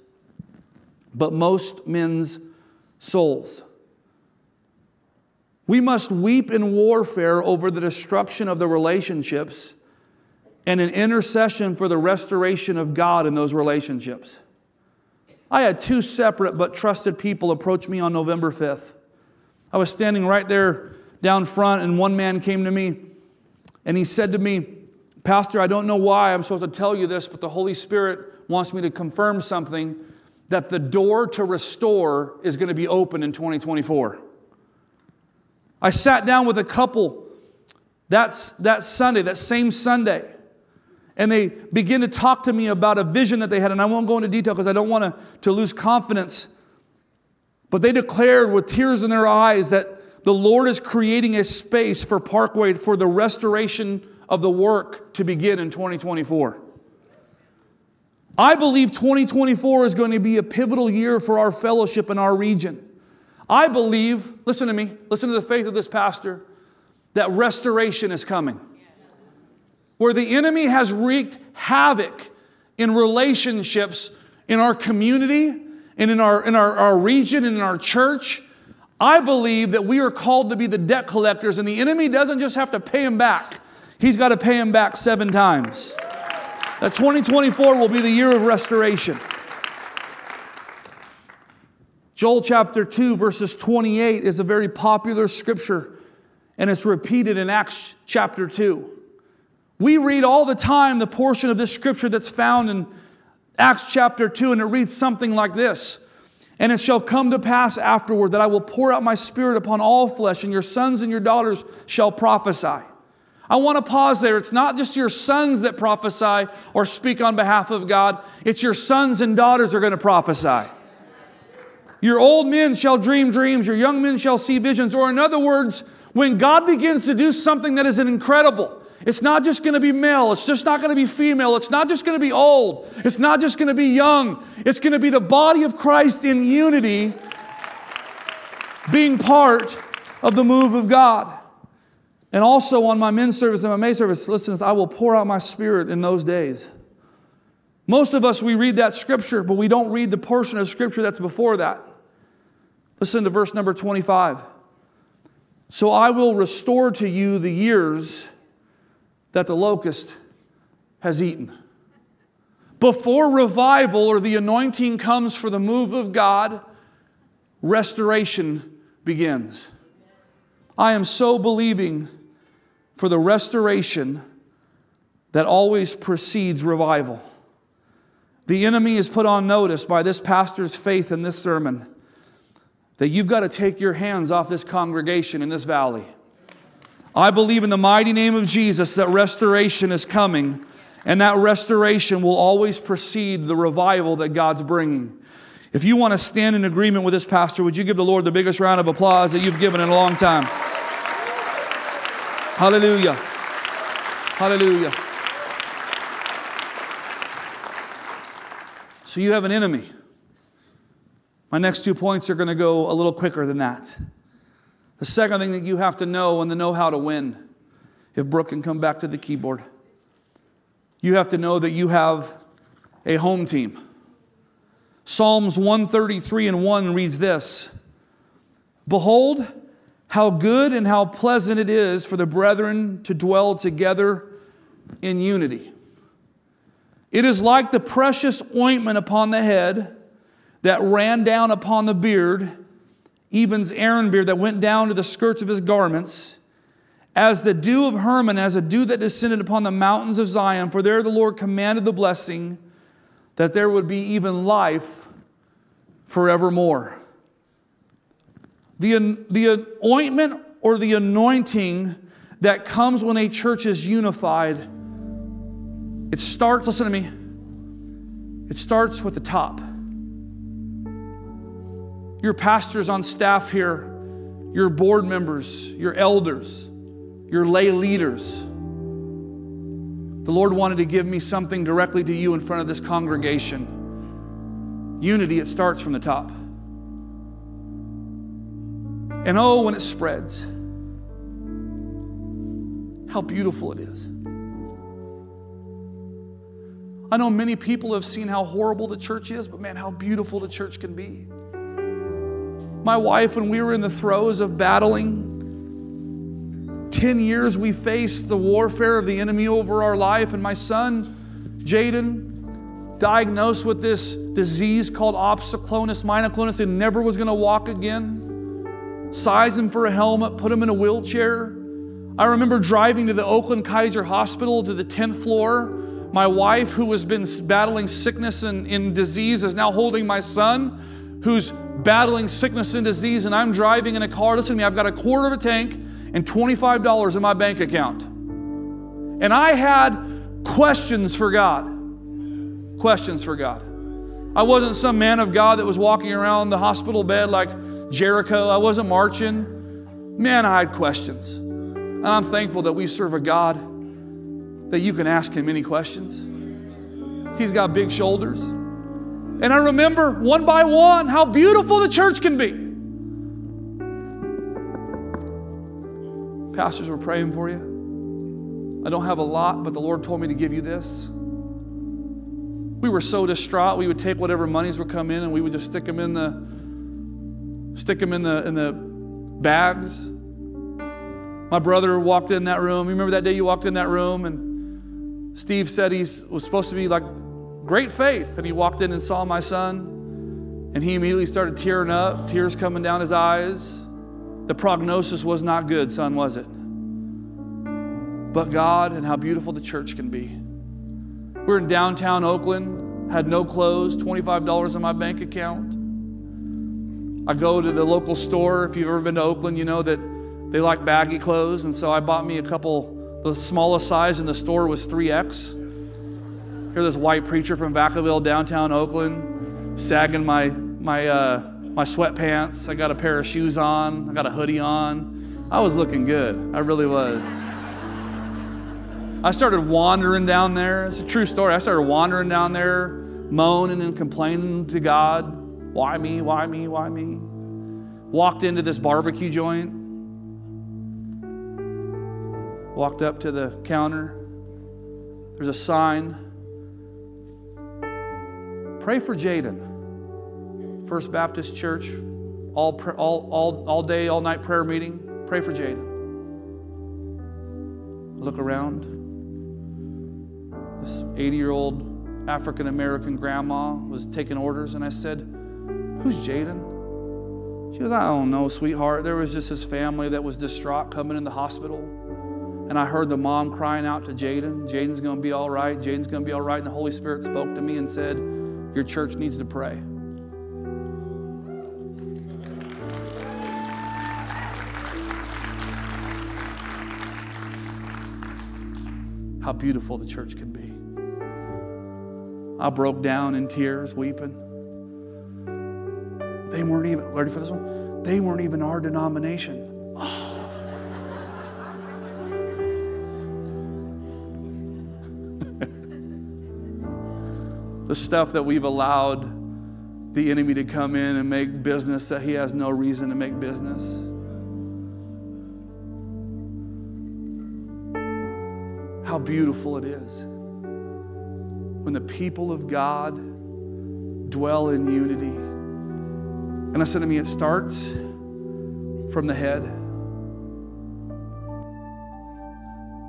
but most men's souls. We must weep in warfare over the destruction of the relationships and an intercession for the restoration of God in those relationships. I had two separate but trusted people approach me on November 5th. I was standing right there down front, and one man came to me and he said to me, Pastor, I don't know why I'm supposed to tell you this, but the Holy Spirit wants me to confirm something that the door to restore is going to be open in 2024. I sat down with a couple that's that Sunday, that same Sunday and they begin to talk to me about a vision that they had. And I won't go into detail because I don't want to, to lose confidence. But they declared with tears in their eyes that the Lord is creating a space for Parkway for the restoration of the work to begin in 2024. I believe 2024 is going to be a pivotal year for our fellowship in our region. I believe, listen to me, listen to the faith of this pastor, that restoration is coming where the enemy has wreaked havoc in relationships in our community and in our, in our, our region and in our church, I believe that we are called to be the debt collectors, and the enemy doesn't just have to pay him back, he's got to pay him back seven times. That 2024 will be the year of restoration. Joel chapter 2, verses 28 is a very popular scripture, and it's repeated in Acts chapter 2. We read all the time the portion of this scripture that's found in Acts chapter 2, and it reads something like this And it shall come to pass afterward that I will pour out my spirit upon all flesh, and your sons and your daughters shall prophesy. I want to pause there. It's not just your sons that prophesy or speak on behalf of God, it's your sons and daughters are going to prophesy. Your old men shall dream dreams, your young men shall see visions. Or, in other words, when God begins to do something that is incredible, it's not just going to be male. It's just not going to be female. It's not just going to be old. It's not just going to be young. It's going to be the body of Christ in unity being part of the move of God. And also on my men's service and my maid service, listen, I will pour out my spirit in those days. Most of us, we read that scripture, but we don't read the portion of scripture that's before that. Listen to verse number 25. So I will restore to you the years that the locust has eaten. Before revival or the anointing comes for the move of God, restoration begins. I am so believing for the restoration that always precedes revival. The enemy is put on notice by this pastor's faith in this sermon that you've got to take your hands off this congregation in this valley. I believe in the mighty name of Jesus that restoration is coming, and that restoration will always precede the revival that God's bringing. If you want to stand in agreement with this pastor, would you give the Lord the biggest round of applause that you've given in a long time? Hallelujah. Hallelujah. So you have an enemy. My next two points are going to go a little quicker than that. The second thing that you have to know and to know how to win, if Brooke can come back to the keyboard, you have to know that you have a home team. Psalms 133 and 1 reads this Behold, how good and how pleasant it is for the brethren to dwell together in unity. It is like the precious ointment upon the head that ran down upon the beard, Eben's Aaron beard that went down to the skirts of his garments, as the dew of Hermon, as a dew that descended upon the mountains of Zion. For there the Lord commanded the blessing that there would be even life forevermore. The, the ointment or the anointing that comes when a church is unified, it starts, listen to me, it starts with the top. Your pastors on staff here, your board members, your elders, your lay leaders. The Lord wanted to give me something directly to you in front of this congregation. Unity, it starts from the top. And oh, when it spreads, how beautiful it is. I know many people have seen how horrible the church is, but man, how beautiful the church can be. My wife, when we were in the throes of battling, 10 years we faced the warfare of the enemy over our life, and my son, Jaden, diagnosed with this disease called opsoclonus myoclonus, and never was going to walk again. Sized him for a helmet, put him in a wheelchair. I remember driving to the Oakland Kaiser Hospital to the 10th floor. My wife, who has been battling sickness and, and disease, is now holding my son, who's battling sickness and disease, and I'm driving in a car. Listen to me, I've got a quarter of a tank and $25 in my bank account. And I had questions for God. Questions for God. I wasn't some man of God that was walking around the hospital bed like Jericho. I wasn't marching. Man, I had questions. And I'm thankful that we serve a God that you can ask him any questions. He's got big shoulders. And I remember one by one how beautiful the church can be. Pastors were praying for you. I don't have a lot, but the Lord told me to give you this. We were so distraught, we would take whatever monies would come in and we would just stick them in the stick them in the in the bags. My brother walked in that room. You remember that day you walked in that room and Steve said he was supposed to be like great faith. And he walked in and saw my son, and he immediately started tearing up, tears coming down his eyes. The prognosis was not good, son, was it? But God and how beautiful the church can be. We're in downtown Oakland, had no clothes, $25 in my bank account. I go to the local store. If you've ever been to Oakland, you know that they like baggy clothes. And so I bought me a couple, the smallest size in the store was 3X. Hear this white preacher from Vacaville, downtown Oakland, sagging my, my, uh, my sweatpants. I got a pair of shoes on. I got a hoodie on. I was looking good. I really was. I started wandering down there. It's a true story. I started wandering down there, moaning and complaining to God. Why me? Why me? Why me? Walked into this barbecue joint. Walked up to the counter. There's a sign Pray for Jaden. First Baptist Church, all, all, all, all day, all night prayer meeting. Pray for Jaden. Look around. This 80 year old African American grandma was taking orders, and I said, Who's Jaden? She goes, I don't know, sweetheart. There was just his family that was distraught coming in the hospital. And I heard the mom crying out to Jaden, Jaden's going to be all right. Jaden's going to be all right. And the Holy Spirit spoke to me and said, your church needs to pray. How beautiful the church can be. I broke down in tears, weeping. They weren't even, ready for this one? They weren't even our denomination. the stuff that we've allowed the enemy to come in and make business that he has no reason to make business. How beautiful it is when the people of God dwell in unity. And I said to me, it starts from the head.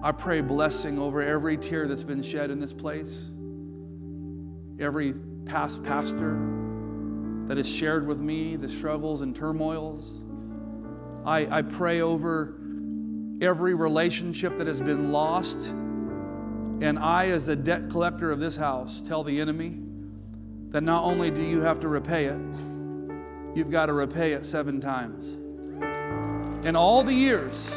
I pray blessing over every tear that's been shed in this place, every past pastor that has shared with me the struggles and turmoils. I, I pray over every relationship that has been lost. And I, as a debt collector of this house, tell the enemy that not only do you have to repay it, you've got to repay it seven times. In all the years,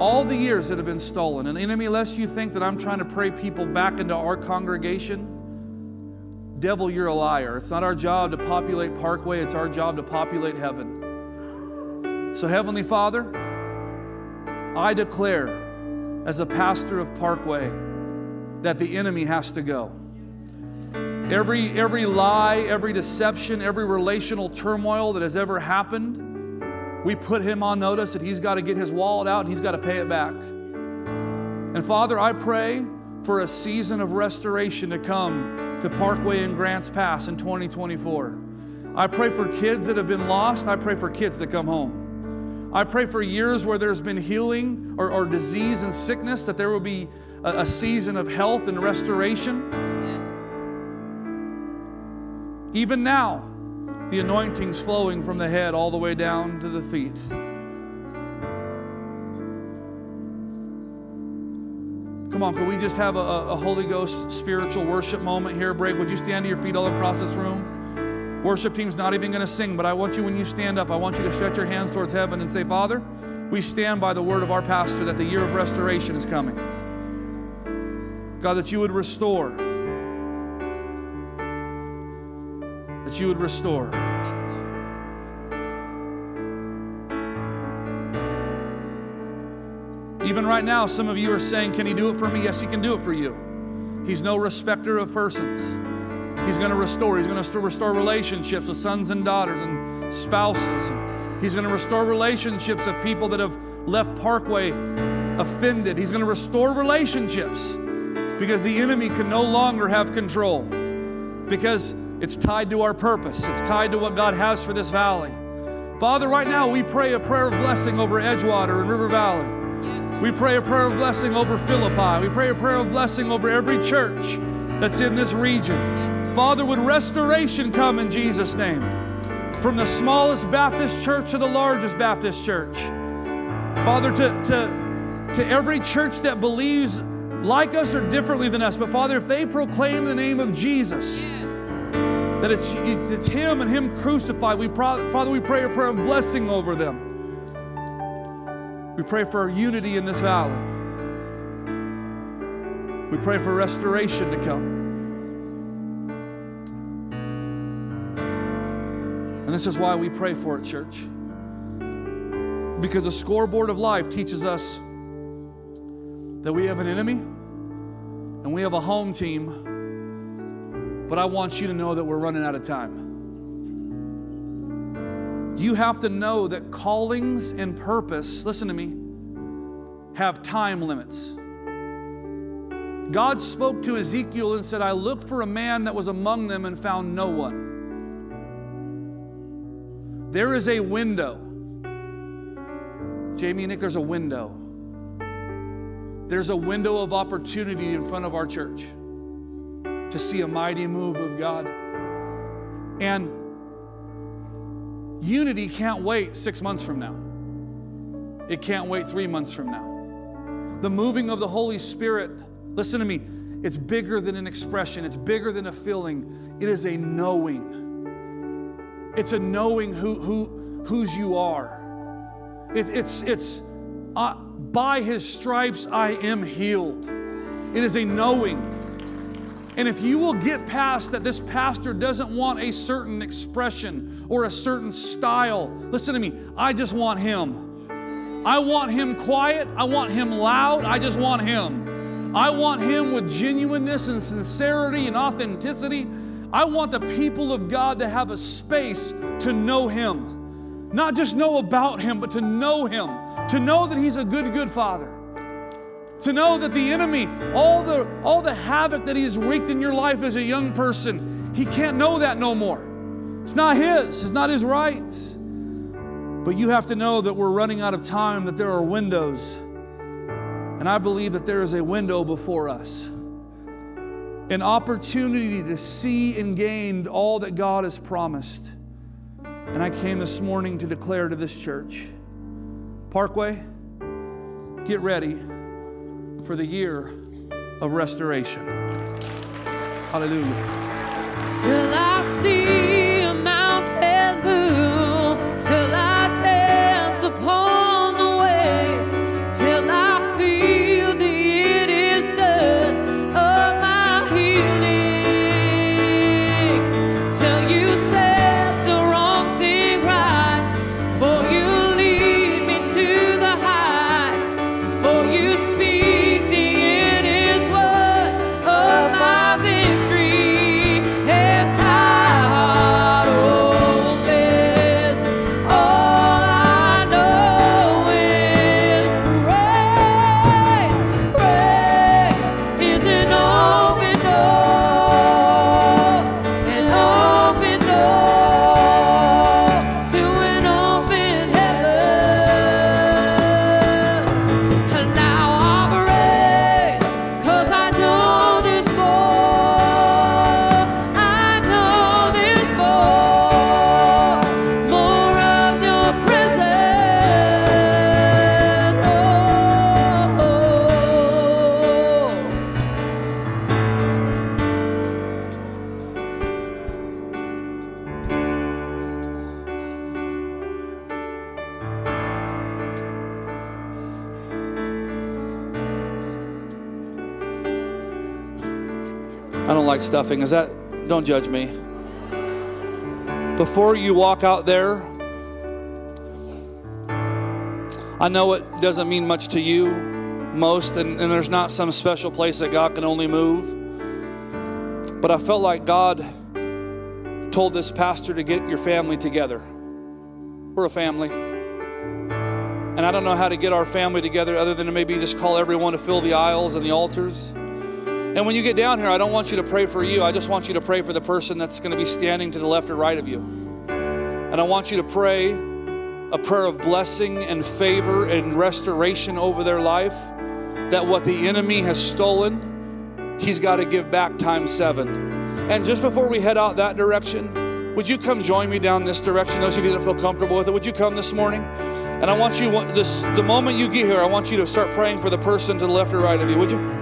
all the years that have been stolen. And enemy, lest you think that I'm trying to pray people back into our congregation, devil, you're a liar. It's not our job to populate Parkway, it's our job to populate heaven. So, Heavenly Father, I declare as a pastor of Parkway that the enemy has to go. Every, every lie, every deception, every relational turmoil that has ever happened, we put him on notice that he's got to get his wallet out and he's got to pay it back. And Father, I pray for a season of restoration to come to Parkway and Grants Pass in 2024. I pray for kids that have been lost. I pray for kids that come home. I pray for years where there's been healing or, or disease and sickness, that there will be a, a season of health and restoration. Even now, the anointing's flowing from the head all the way down to the feet. Come on, could we just have a, a, Holy Ghost spiritual worship moment here? Break. Would you stand to your feet all across this room? Worship team's not even going to sing, but I want you, when you stand up, I want you to stretch your hands towards heaven and say, Father, we stand by the word of our pastor that the year of restoration is coming. God, that you would restore that you would restore. Even right now, some of you are saying, Can he do it for me? Yes, he can do it for you. He's no respecter of persons. He's going to restore. He's going to restore relationships with sons and daughters and spouses. He's going to restore relationships of people that have left Parkway offended. He's going to restore relationships because the enemy can no longer have control. Because it's tied to our purpose, it's tied to what God has for this valley. Father, right now we pray a prayer of blessing over Edgewater and River Valley. We pray a prayer of blessing over Philippi. We pray a prayer of blessing over every church that's in this region. Father, would restoration come in Jesus' name? From the smallest Baptist church to the largest Baptist church. Father, to, to, to every church that believes like us or differently than us, but Father, if they proclaim the name of Jesus, that it's, it's Him and Him crucified. We Father, we pray a prayer of blessing over them. We pray for unity in this valley. We pray for restoration to come. And this is why we pray for it, church. Because the scoreboard of life teaches us that we have an enemy and we have a home team but I want you to know that we're running out of time. You have to know that callings and purpose, listen to me, have time limits. God spoke to Ezekiel and said, I looked for a man that was among them and found no one. There is a window. Jamie Nick, there's a window. There's a window of opportunity in front of our church to see a mighty move of God. And unity can't wait six months from now, it can't wait three months from now. The moving of the Holy Spirit, listen to me, it's bigger than an expression, it's bigger than a feeling, it is a knowing. It's a knowing who, who, whose you are. It, it's it's uh, by his stripes I am healed. It is a knowing. And if you will get past that this pastor doesn't want a certain expression or a certain style, listen to me, I just want him. I want him quiet. I want him loud. I just want him. I want Him with genuineness and sincerity and authenticity. I want the people of God to have a space to know Him. Not just know about Him, but to know Him. To know that He's a good, good Father. To know that the enemy, all the, all the havoc that He's wreaked in your life as a young person, He can't know that no more. It's not His, it's not His rights. But you have to know that we're running out of time, that there are windows. And I believe that there is a window before us an opportunity to see and gain all that God has promised. And I came this morning to declare to this church Parkway, get ready for the year of restoration. Hallelujah. Till I see stuffing. Is that, don't judge me. Before you walk out there, I know it doesn't mean much to you, most, and, and there's not some special place that God can only move. But I felt like God told this pastor to get your family together. We're a family. And I don't know how to get our family together other than to maybe just call everyone to fill the aisles and the altars. And when you get down here, I don't want you to pray for you. I just want you to pray for the person that's going to be standing to the left or right of you. And I want you to pray a prayer of blessing and favor and restoration over their life. That what the enemy has stolen, he's got to give back times seven. And just before we head out that direction, would you come join me down this direction? Those of you that feel comfortable with it, would you come this morning? And I want you, this, the moment you get here, I want you to start praying for the person to the left or right of you, would you?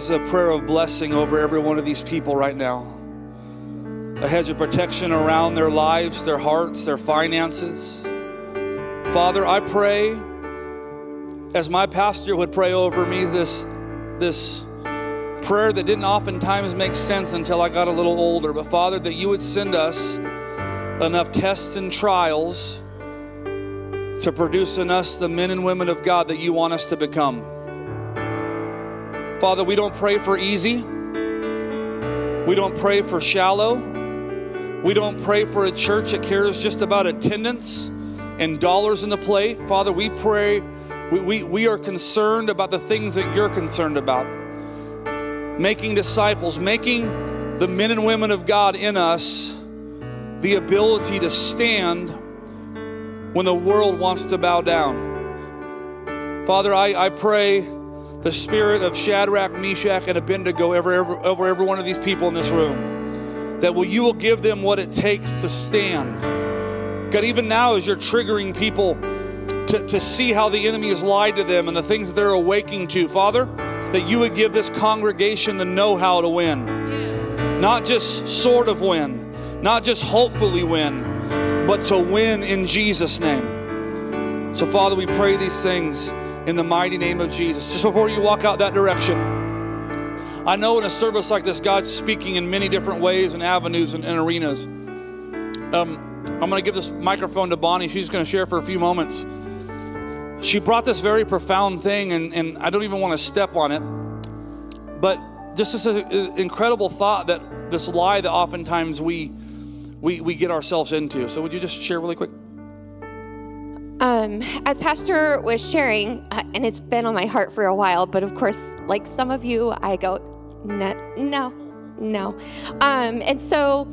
Prays a prayer of blessing over every one of these people right now. A hedge of protection around their lives, their hearts, their finances. Father, I pray as my pastor would pray over me this this prayer that didn't oftentimes make sense until I got a little older. But Father, that you would send us enough tests and trials to produce in us the men and women of God that you want us to become. Father, we don't pray for easy. We don't pray for shallow. We don't pray for a church that cares just about attendance and dollars in the plate. Father, we pray, we, we, we are concerned about the things that you're concerned about making disciples, making the men and women of God in us the ability to stand when the world wants to bow down. Father, I, I pray the spirit of Shadrach, Meshach, and Abednego over, over, over every one of these people in this room. That will you will give them what it takes to stand. God, even now as you're triggering people to, to see how the enemy has lied to them and the things that they're awaking to, Father, that you would give this congregation the know how to win. Not just sort of win, not just hopefully win, but to win in Jesus' name. So, Father, we pray these things in the mighty name of Jesus. Just before you walk out that direction, I know in a service like this, God's speaking in many different ways and avenues and, and arenas. Um, I'm going to give this microphone to Bonnie. She's going to share for a few moments she brought this very profound thing, and, and I don't even want to step on it. But just this incredible thought that this lie that oftentimes we, we, we get ourselves into. So, would you just share really quick? Um, as Pastor was sharing, uh, and it's been on my heart for a while, but of course, like some of you, I go, no, no, no. Um, and so,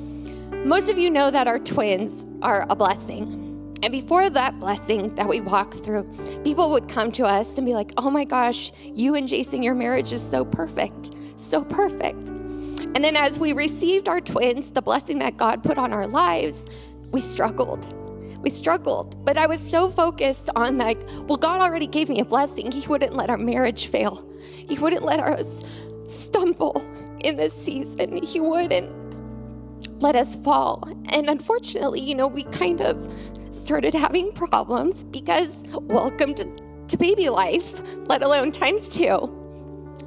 most of you know that our twins are a blessing. And before that blessing that we walk through, people would come to us and be like, oh my gosh, you and Jason, your marriage is so perfect, so perfect. And then as we received our twins, the blessing that God put on our lives, we struggled. We struggled. But I was so focused on, like, well, God already gave me a blessing. He wouldn't let our marriage fail, He wouldn't let us stumble in this season. He wouldn't let us fall. And unfortunately, you know, we kind of started having problems because welcome to, to baby life, let alone times two.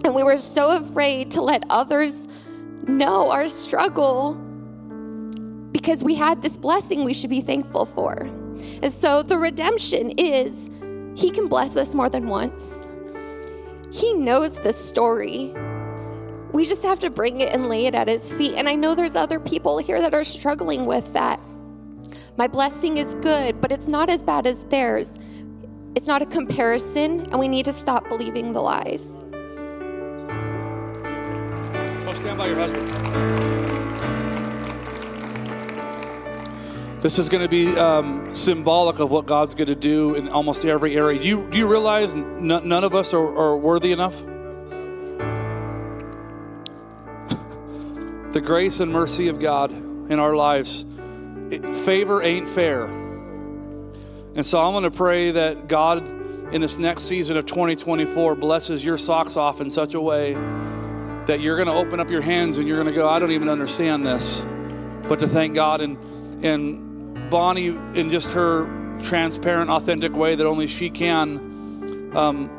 And we were so afraid to let others know our struggle because we had this blessing we should be thankful for. And so the redemption is He can bless us more than once. He knows the story. We just have to bring it and lay it at His feet. And I know there's other people here that are struggling with that. My blessing is good, but it's not as bad as theirs. It's not a comparison, and we need to stop believing the lies. Oh, stand by your husband. This is going to be um, symbolic of what God's going to do in almost every area. Do you, do you realize n- none of us are, are worthy enough? the grace and mercy of God in our lives it, favor ain't fair. And so I'm going to pray that God in this next season of 2024 blesses your socks off in such a way that you're going to open up your hands and you're going to go, I don't even understand this. But to thank God and and Bonnie in just her transparent, authentic way that only she can. Um,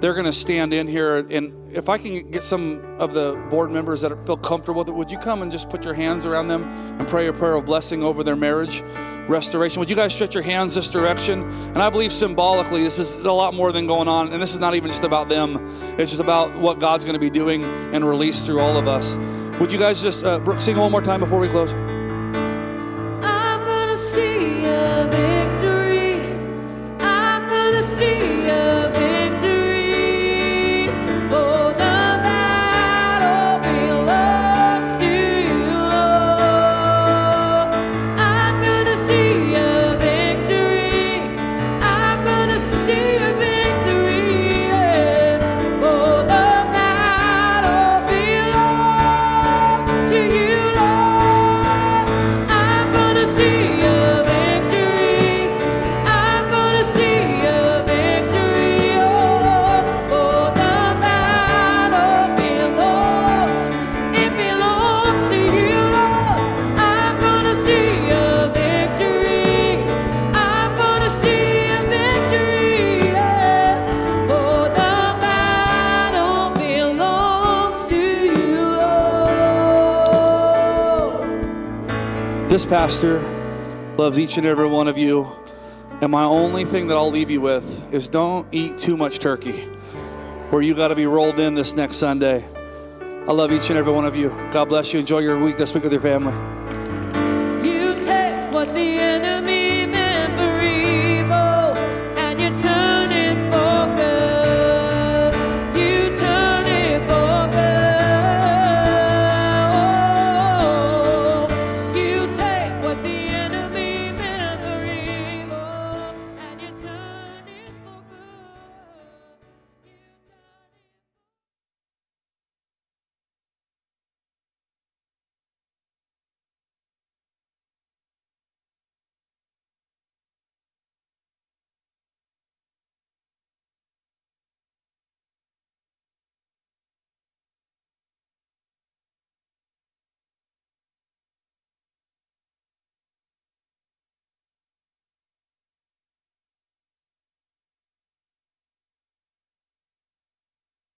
they're going to stand in here and if i can get some of the board members that feel comfortable with it would you come and just put your hands around them and pray a prayer of blessing over their marriage restoration? Would you guys stretch your hands this direction? And i believe symbolically this is a lot more than going on and this is not even just about them. It's just about what god's going to be doing and release through all of us. Would you guys just uh, sing one more time before we close pastor loves each and every one of you. And my only thing that I'll leave you with is don't eat too much turkey, or you got to be rolled in this next Sunday. I love each and every one of you. God bless you. Enjoy your week this week with your family.